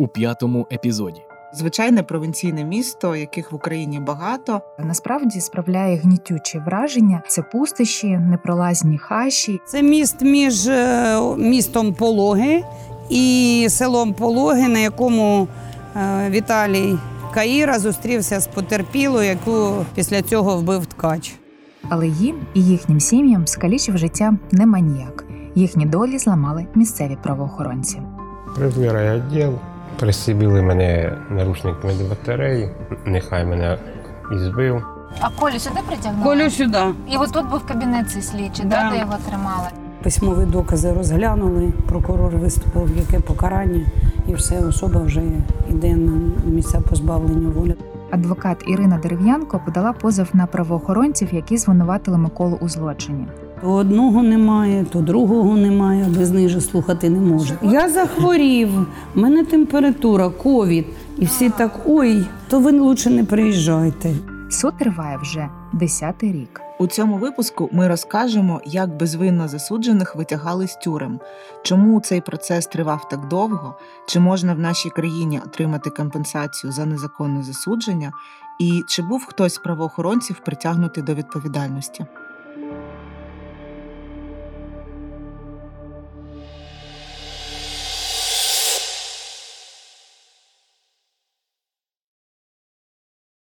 у п'ятому епізоді. Звичайне провінційне місто, яких в Україні багато. Насправді справляє гнітюче враження. Це пустощі, непролазні хащі. Це міст між е, містом Пологи і селом Пологи, на якому е, Віталій Каїра зустрівся з потерпілою, яку після цього вбив ткач. Але їм і їхнім сім'ям скалічив життя не маніяк. Їхні долі зламали місцеві правоохоронці. Привезли райвідділ, присібили мене наручниками до батареї, нехай мене і збив. А Колю сюди притягнули? Колю сюди. І отут був кабінет цей слідчий, Да. да. де його тримали. Письмові докази розглянули, прокурор виступив, яке покарання, і все, особа вже йде на місця позбавлення волі. Адвокат Ірина Дерев'янко подала позов на правоохоронців, які звинуватили Миколу у злочині. То одного немає, то другого немає, без них же слухати не може. Я захворів, в мене температура, ковід. І всі так, ой, то ви лучше не приїжджайте. Суд триває вже десятий рік. У цьому випуску ми розкажемо, як безвинно засуджених витягали з тюрем, чому цей процес тривав так довго, чи можна в нашій країні отримати компенсацію за незаконне засудження, і чи був хтось з правоохоронців притягнутий до відповідальності.